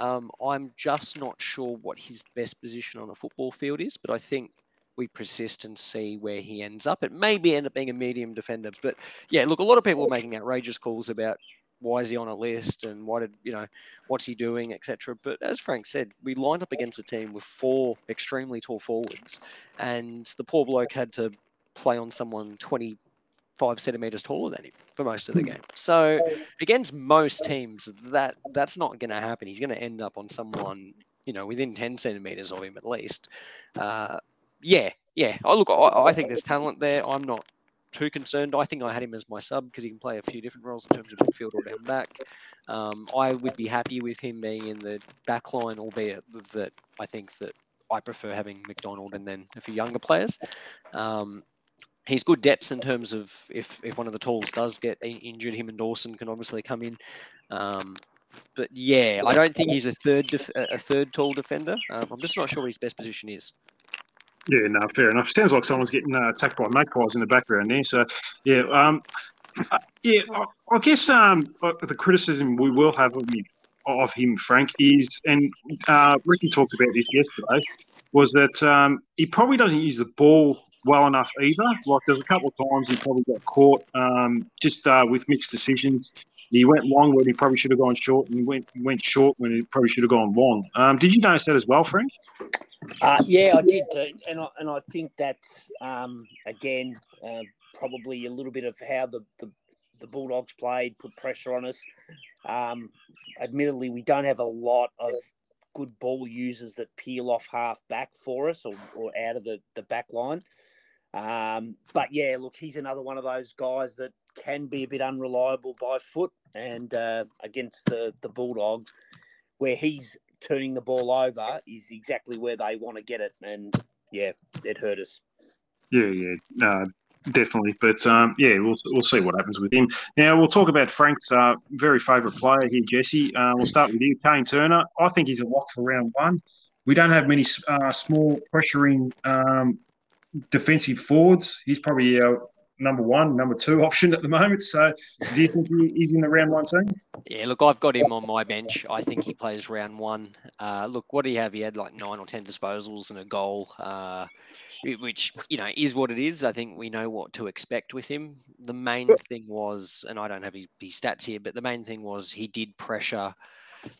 Um, I'm just not sure what his best position on a football field is, but I think we persist and see where he ends up. It may be end up being a medium defender, but yeah, look, a lot of people are making outrageous calls about why is he on a list and why did you know what's he doing etc but as frank said we lined up against a team with four extremely tall forwards and the poor bloke had to play on someone 25 centimeters taller than him for most of the game so against most teams that that's not going to happen he's going to end up on someone you know within 10 centimeters of him at least uh, yeah yeah I look I, I think there's talent there i'm not too concerned. I think I had him as my sub because he can play a few different roles in terms of midfield or down back. Um, I would be happy with him being in the back line, albeit that I think that I prefer having McDonald and then a few younger players. Um, he's good depth in terms of if, if one of the talls does get injured, him and Dawson can obviously come in. Um, but yeah, I don't think he's a third def- a third tall defender. Um, I'm just not sure what his best position is. Yeah, no, fair enough. Sounds like someone's getting uh, attacked by magpies in the background there. So, yeah, um, uh, yeah, I, I guess um, uh, the criticism we will have of him, of him, Frank, is, and uh, Ricky talked about this yesterday, was that um, he probably doesn't use the ball well enough either. Like there's a couple of times he probably got caught um, just uh, with mixed decisions. He went long when he probably should have gone short, and went went short when he probably should have gone long. Um, did you notice that as well, Frank? Uh, yeah, I did, and I, and I think that's um, again uh, probably a little bit of how the, the, the Bulldogs played, put pressure on us. Um, admittedly, we don't have a lot of good ball users that peel off half back for us or, or out of the, the back line. Um, but yeah, look, he's another one of those guys that can be a bit unreliable by foot. And uh, against the, the Bulldogs, where he's turning the ball over is exactly where they want to get it. And yeah, it hurt us. Yeah, yeah, definitely. But um, yeah, we'll we'll see what happens with him. Now we'll talk about Frank's uh, very favourite player here, Jesse. Uh, we'll start with you, Kayne Turner. I think he's a lock for round one. We don't have many uh, small pressuring um, defensive forwards. He's probably our number one, number two *laughs* option at the moment. So, do you think he's in the round one team? Yeah, look, I've got him on my bench. I think he plays round one. Uh, look, what do he have? He had like nine or ten disposals and a goal, uh, which you know is what it is. I think we know what to expect with him. The main thing was, and I don't have his, his stats here, but the main thing was he did pressure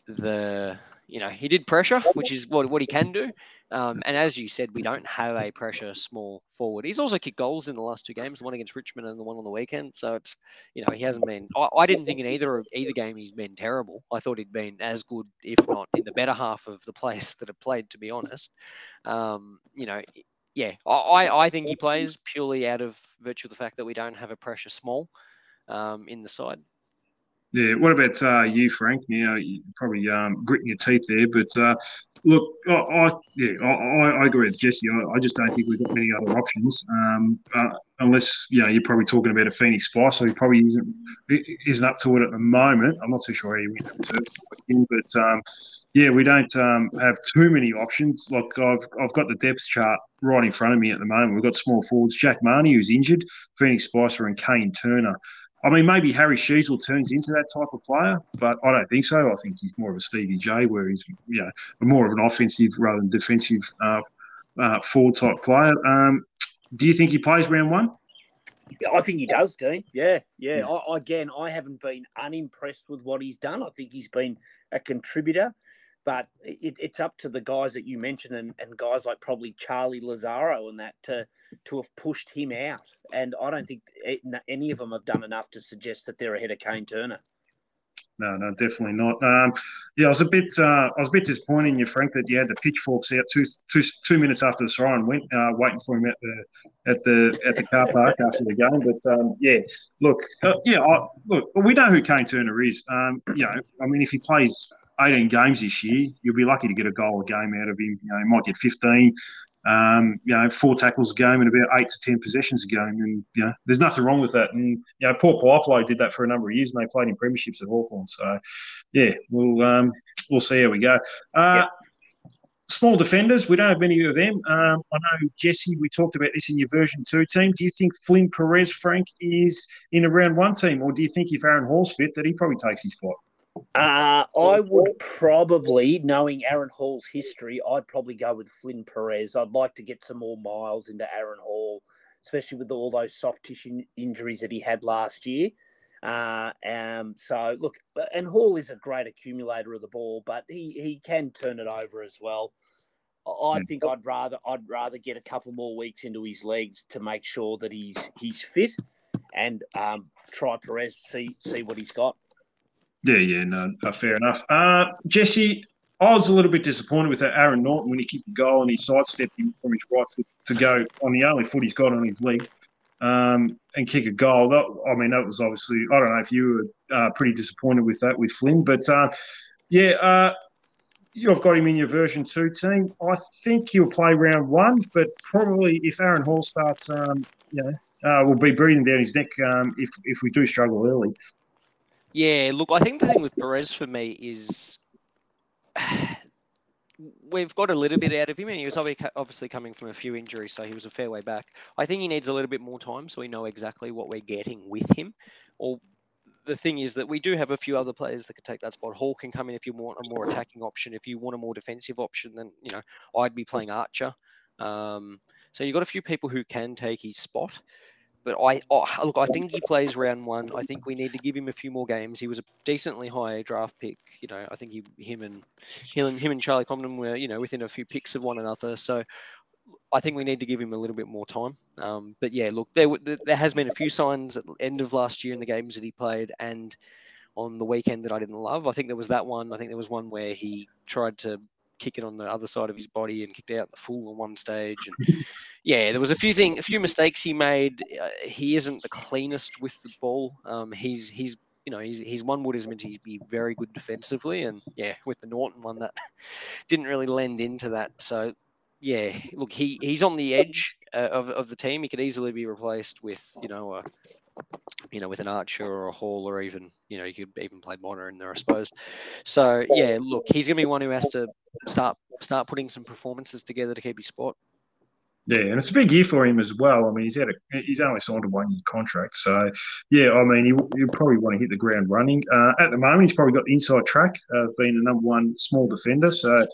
the you know he did pressure, which is what what he can do. Um, and as you said, we don't have a pressure small forward. He's also kicked goals in the last two games, the one against Richmond and the one on the weekend. So it's you know he hasn't been. I, I didn't think in either either game he's been terrible. I thought he'd been as good, if not in the better half of the place *laughs* that have played. To be honest, um, you know. Yeah, I, I think he plays purely out of virtue of the fact that we don't have a pressure small um, in the side. Yeah. What about uh, you, Frank? Now you probably um, gritting your teeth there, but uh, look, I, I yeah, I, I, agree with Jesse. I, I, just don't think we've got many other options, um, uh, unless you know you're probably talking about a Phoenix Spicer, so he probably isn't isn't up to it at the moment. I'm not too sure he went but um, yeah, we don't um, have too many options. Like I've I've got the depth chart right in front of me at the moment. We've got small forwards: Jack Mahony who's injured, Phoenix Spicer, and Kayne Turner. I mean, maybe Harry Sheezel turns into that type of player, but I don't think so. I think he's more of a Stevie J, where he's you know more of an offensive rather than defensive uh, uh, forward type player. Um, do you think he plays round one? I think he does, Dean. Yeah, yeah. yeah. I, again, I haven't been unimpressed with what he's done. I think he's been a contributor. But it, it's up to the guys that you mentioned and, and guys like probably Charlie Lazzaro and that to to have pushed him out. And I don't think any of them have done enough to suggest that they're ahead of Kayne Turner. no, no, definitely not. Um, yeah, I was a bit, uh, I was a bit disappointed in you, Frank, that you had the pitchforks out two, two, two minutes after the siren went, uh, waiting for him at the at the at the car park after the game. But um, yeah, look, uh, yeah, I, look, we know who Kayne Turner is. Um, you know, I mean, if he plays 18 games this year, you'll be lucky to get a goal a game out of him. You know, he might get 15 um, you know, four tackles a game and about eight to ten possessions a game, and you know, there's nothing wrong with that. And you know, Paul Puopolo did that for a number of years, and they played in premierships at Hawthorn. So, yeah, we'll um, we'll see how we go. Uh, Small defenders, we don't have many of them. Um, I know Jesse. We talked about this in your version two team. Do you think Flynn Perez Frank is in a round one team, or do you think if Aaron Hall's fit that he probably takes his spot? Uh, I would probably, knowing Aaron Hall's history, I'd probably go with Flynn Perez. I'd like to get some more miles into Aaron Hall, especially with all those soft tissue injuries that he had last year. Uh, um, so look, and Hall is a great accumulator of the ball, but he he can turn it over as well. I hmm. think I'd rather I'd rather get a couple more weeks into his legs to make sure that he's he's fit, and um, try Perez see see what he's got. Yeah, yeah, no, fair enough. Uh, Jesse, I was a little bit disappointed with Aaron Naughton when he kicked the goal and he sidestepped him from his right foot to go on the only foot he's got on his leg um, and kick a goal. That, I mean, that was obviously, I don't know if you were uh, pretty disappointed with that with Flynn, but uh, yeah, uh, you've got him in your version two team. I think he'll play round one, but probably if Aaron Hall starts, um, you know, uh, will be breathing down his neck um, if, if we do struggle early. Yeah, look, I think the thing with Perez for me is *sighs* we've got a little bit out of him, and he was obviously coming from a few injuries, so he was a fair way back. I think he needs a little bit more time so we know exactly what we're getting with him. Or the thing is that we do have a few other players that could take that spot. Hall can come in if you want a more attacking option. If you want a more defensive option, then you know I'd be playing Archer. Um, so you've got a few people who can take his spot. But I oh, look, I think he plays round one. I think we need to give him a few more games. He was a decently high draft pick. You know, I think he, him and him and him and Charlie Comben were you know within a few picks of one another. So I think we need to give him a little bit more time. Um, but yeah, look, there there has been a few signs at the end of last year in the games that he played and on the weekend that I didn't love. I think there was that one. I think there was one where he tried to kick it on the other side of his body and kicked out the full on one stage. And yeah, there was a few things, a few mistakes he made. Uh, he isn't the cleanest with the ball. Um, he's he's you know he's he's one wood is meant to be very good defensively, and yeah, with the Naughton one that *laughs* didn't really lend into that. So yeah, look, he he's on the edge uh, of of the team. He could easily be replaced with you know a you know, with an Archer or a Hall, or even, you know, you could even play Bonar in there, I suppose. So yeah, look, he's going to be one who has to start start putting some performances together to keep his spot. Yeah, and it's a big year for him as well. I mean, he's had a, he's only signed a one year contract, so yeah, I mean, you, you probably want to hit the ground running. Uh, at the moment, he's probably got the inside track, uh, being the number one small defender. So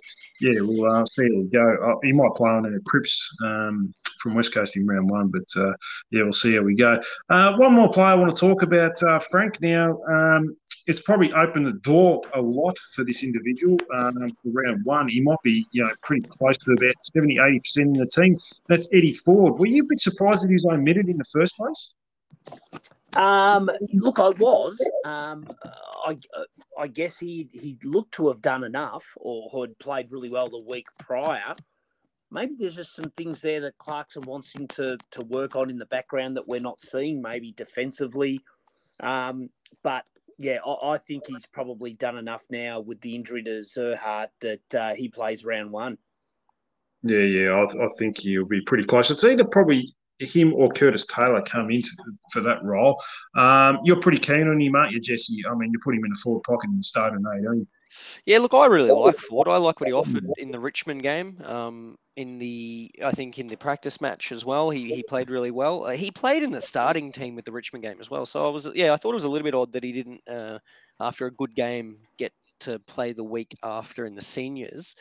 yeah, we'll uh, see how we go. Uh, he might play on in a Cripps um, from West Coast in round one. But uh, yeah, we'll see how we go. Uh, one more player I want to talk about, uh, Frank. Now, um, it's probably opened the door a lot for this individual um, for round one. He might be, you know, pretty close to about 70, 80% in the team. That's Eddie Ford. Were you a bit surprised that he was omitted in the first place? Um, look, I was. Um, I, I guess he he looked to have done enough, or had played really well the week prior maybe there's just some things there that Clarkson wants him to to work on in the background that we're not seeing, maybe defensively. Um, but yeah, I, I, think he's probably done enough now with the injury to Zurhaar that uh, he plays round one. Yeah, yeah, I, I, think he'll be pretty close. It's either probably him or Curtis Taylor come in for that role. Um, you're pretty keen on him, aren't you, Jesse? I mean, you put him in the forward pocket and start an eight, don't you? Yeah, look, I really like Ford. I like what he offered *laughs* in the Richmond game. Um, in the, I think in the practice match as well, he, he played really well. Uh, he played in the starting team with the Richmond game as well. So I was, yeah, I thought it was a little bit odd that he didn't, uh, after a good game, get to play the week after in the seniors.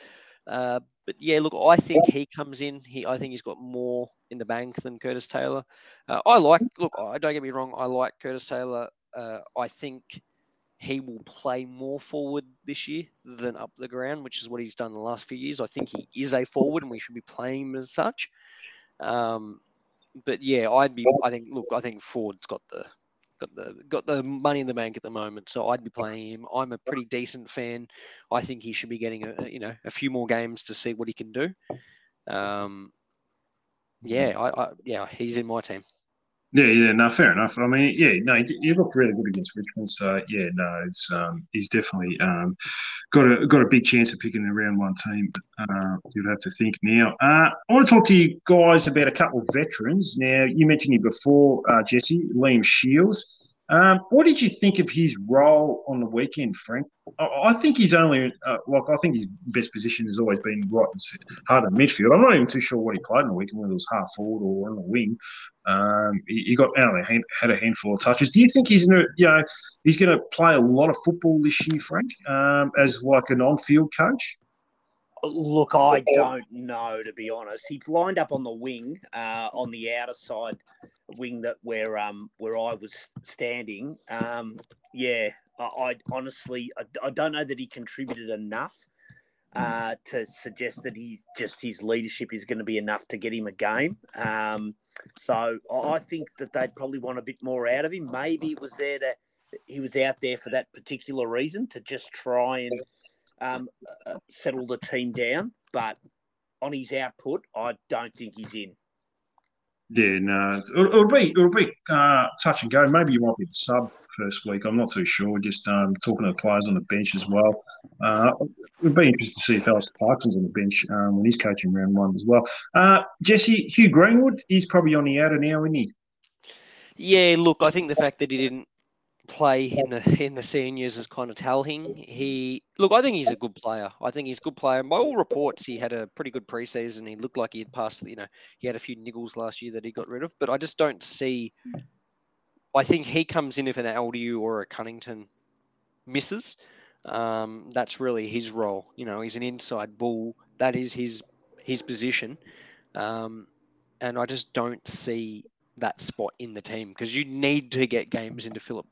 Uh, but yeah, look, I think he comes in. He, I think he's got more in the bank than Curtis Taylor. Uh, I like. Look, I don't get me wrong. I like Curtis Taylor. Uh, I think he will play more forward this year than up the ground, which is what he's done the last few years. I think he is a forward, and we should be playing him as such. Um, but yeah, I'd be. I think. Look, I think Ford's got the got the got the money in the bank at the moment, so I'd be playing him. I'm a pretty decent fan. I think he should be getting a you know a few more games to see what he can do. Um, yeah, I, I yeah, he's in my team. Yeah, yeah, no, fair enough. I mean, yeah, no, he looked really good against Richmond. So yeah, no, it's um, he's definitely um, got a got a big chance of picking a round one team. Uh, you'd have to think now. Uh, I want to talk to you guys about a couple of veterans. Now, you mentioned him before, uh, Jesse Liam Shiels. Um, what did you think of his role on the weekend, Frank? I, I think he's only uh, like I think his best position has always been right in hard in midfield. I'm not even too sure what he played in the weekend, whether it was half forward or on the wing. Um, he, he, got out had a handful of touches. Do you think he's you know he's going to play a lot of football this year, Frank, um, as like an on-field coach? Look, I don't know to be honest. He's lined up on the wing, uh, on the outer side wing that where um where I was standing. Um, yeah, I, I honestly I, I, don't know that he contributed enough uh, to suggest that he's just his leadership is going to be enough to get him a game. Um, so I think that they'd probably want a bit more out of him. Maybe it was there to he was out there for that particular reason to just try and um, uh, settle the team down. But on his output, I don't think he's in. Yeah, no, it'll, it'll be it'll be uh, touch and go. Maybe you might be the sub first week. I'm not too sure. Just um, talking to the players on the bench as well. Uh, it'll be interesting to see if Alistair Clarkson's on the bench um, when he's coaching round one as well. Uh, Jesse Hugh Greenwood, he's probably on the outer now, isn't he? Yeah, look, I think the fact that he didn't play in the in the seniors is kind of telling. He look, I think he's a good player. I think he's a good player. By all reports, he had a pretty good preseason. He looked like he had passed. You know, he had a few niggles last year that he got rid of, but I just don't see. I think he comes in if an LDU or a Cunnington misses. Um, that's really his role. You know, he's an inside bull. That is his his position. Um, and I just don't see that spot in the team because you need to get games into Philip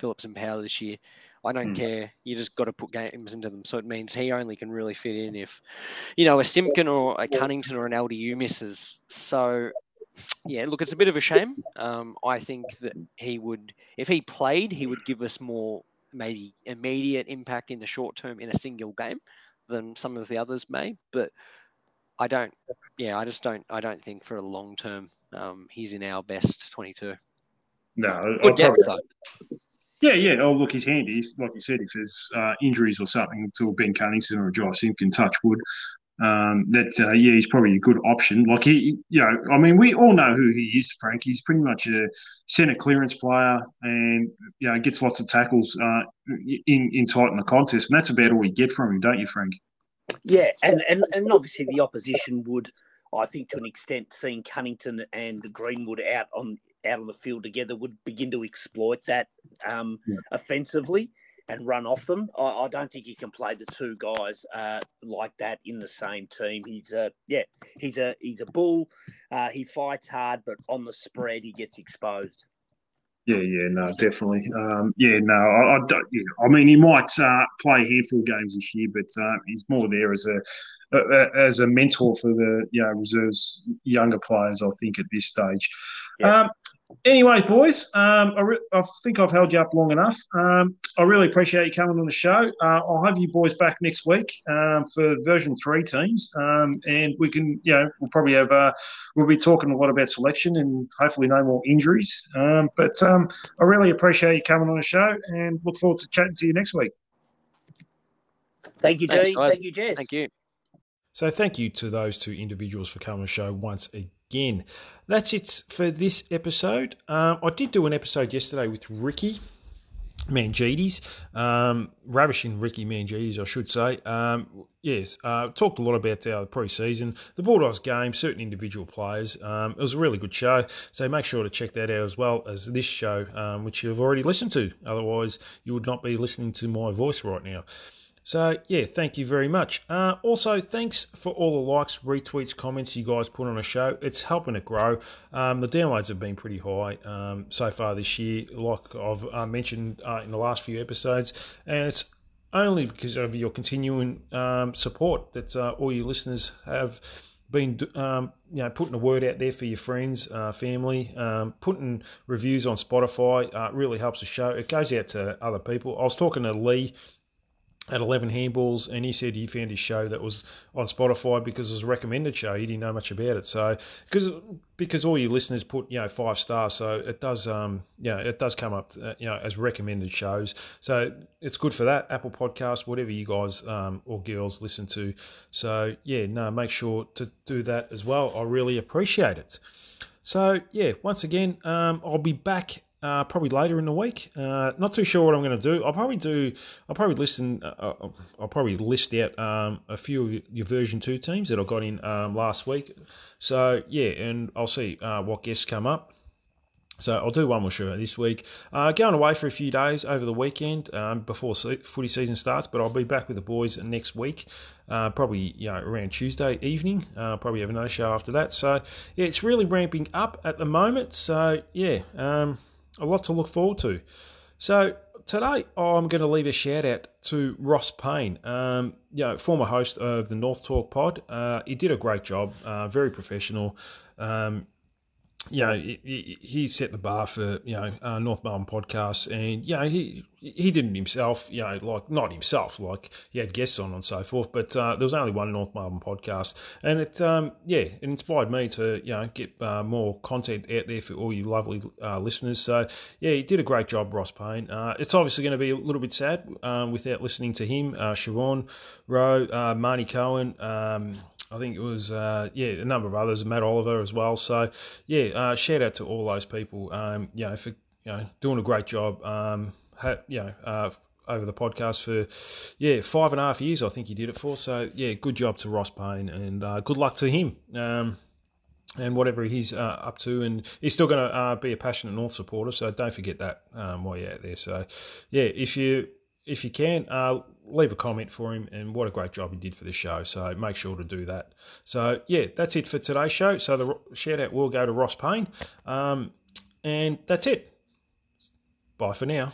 Phillips and Powell this year. I don't mm. care. You just got to put games into them. So it means he only can really fit in if, you know, a Simpkin or a Cunnington or an LDU misses. So, yeah, look, it's a bit of a shame. Um, I think that he would, if he played, he would give us more maybe immediate impact in the short term in a single game than some of the others may. But I don't, yeah, I just don't, I don't think for a long term um, he's in our best 22. No, good depth probably, though. Yeah, yeah. Oh, look, he's handy. Like you said, if there's uh, injuries or something to Ben Cunnington or Josh Simpkin, touch wood, um, that uh, yeah, he's probably a good option. Like he, you know, I mean, we all know who he is, Frank. He's pretty much a centre clearance player, and you know, gets lots of tackles uh, in in tight in the contest, and that's about all we get from him, don't you, Frank? Yeah, and and and obviously the opposition would. I think to an extent, seeing Cunnington and Greenwood out on out on the field together would begin to exploit that um, yeah. offensively and run off them. I, I, don't think he can play the two guys uh, like that in the same team. He's a yeah, he's a he's a bull. Uh, he fights hard, but on the spread he gets exposed. Yeah, yeah, no, definitely. Um, yeah, no, I, I don't. Yeah, I mean, he might uh, play a handful of games this year, but uh, he's more there as a, a, as a mentor for the you know reserves younger players. I think at this stage. Yeah. Um, Anyway, boys, um, I, re- I, think I've held you up long enough. Um, I really appreciate you coming on the show. Uh, I'll have you boys back next week um, for version three teams, um, and we can, you know, we'll probably have, uh, we'll be talking a lot about selection and hopefully no more injuries. Um, but um, I really appreciate you coming on the show, and look forward to chatting to you next week. Thank you, Thanks, Dean. Thank you, Jess. Thank you. So, thank you to those two individuals for coming on the show once again again. That's it for this episode. Um, I did do an episode yesterday with Ricky Mangides, um, ravishing Ricky Mangides, I should say. Um, yes, uh, talked a lot about our pre-season, the Bulldogs game, certain individual players. Um, it was a really good show, so make sure to check that out as well as this show, um, which you've already listened to. Otherwise, you would not be listening to my voice right now. So, yeah, thank you very much. Uh, also, thanks for all the likes, retweets, comments you guys put on a show. It's helping it grow. Um, the downloads have been pretty high um, so far this year, like I've uh, mentioned uh, in the last few episodes. And it's only because of your continuing um, support that uh, all you listeners have been um, you know putting the word out there for your friends, uh, family, um, putting reviews on Spotify uh, really helps the show. It goes out to other people. I was talking to Lee at 11 handballs and he said he found his show that was on spotify because it was a recommended show. He didn't know much about it. So because because all your listeners put you know five stars so it does um you know it does come up uh, you know as recommended shows. So it's good for that. Apple podcast whatever you guys um, or girls listen to. So yeah no make sure to do that as well. I really appreciate it. So yeah once again um, i'll be back uh, probably later in the week. Uh, not too sure what I'm going to do. I'll probably do. I'll probably listen. Uh, uh, I'll probably list out um, a few of your version two teams that I got in um, last week. So yeah, and I'll see uh, what guests come up. So I'll do one more show this week. Uh, going away for a few days over the weekend um, before footy season starts, but I'll be back with the boys next week. Probably you know around Tuesday evening. Probably have another show after that. So yeah, it's really ramping up at the moment. So yeah. A lot to look forward to. So today I'm going to leave a shout out to Ross Payne, um, you know, former host of the North Talk Pod. Uh, he did a great job, uh, very professional. Um, you know, he, he, set the bar for you know uh, North Melbourne podcasts, and you know he he didn't himself. You know, like not himself, like he had guests on and so forth. But uh, there was only one North Melbourne podcast, and it um, yeah, it inspired me to you know get uh, more content out there for all you lovely uh, listeners. So yeah, he did a great job, Ross Payne. Uh, it's obviously going to be a little bit sad um, without listening to him, uh, Siobhan Rowe, Marnie Cohen. Um, I think it was uh, yeah a number of others, Matt Oliver as well. So yeah, uh, shout out to all those people. Um, you know for you know doing a great job. Um, ha, you know. Uh, over the podcast for yeah five and a half years I think he did it for so yeah good job to Ross Payne and uh, good luck to him um, and whatever he's uh, up to, and he's still going to uh, be a passionate North supporter. So don't forget that um, while you're out there. So, yeah, if you if you can, uh, leave a comment for him and what a great job he did for the show. So make sure to do that. So, yeah, that's it for today's show. So the shout out will go to Ross Payne. Um, and that's it. Bye for now.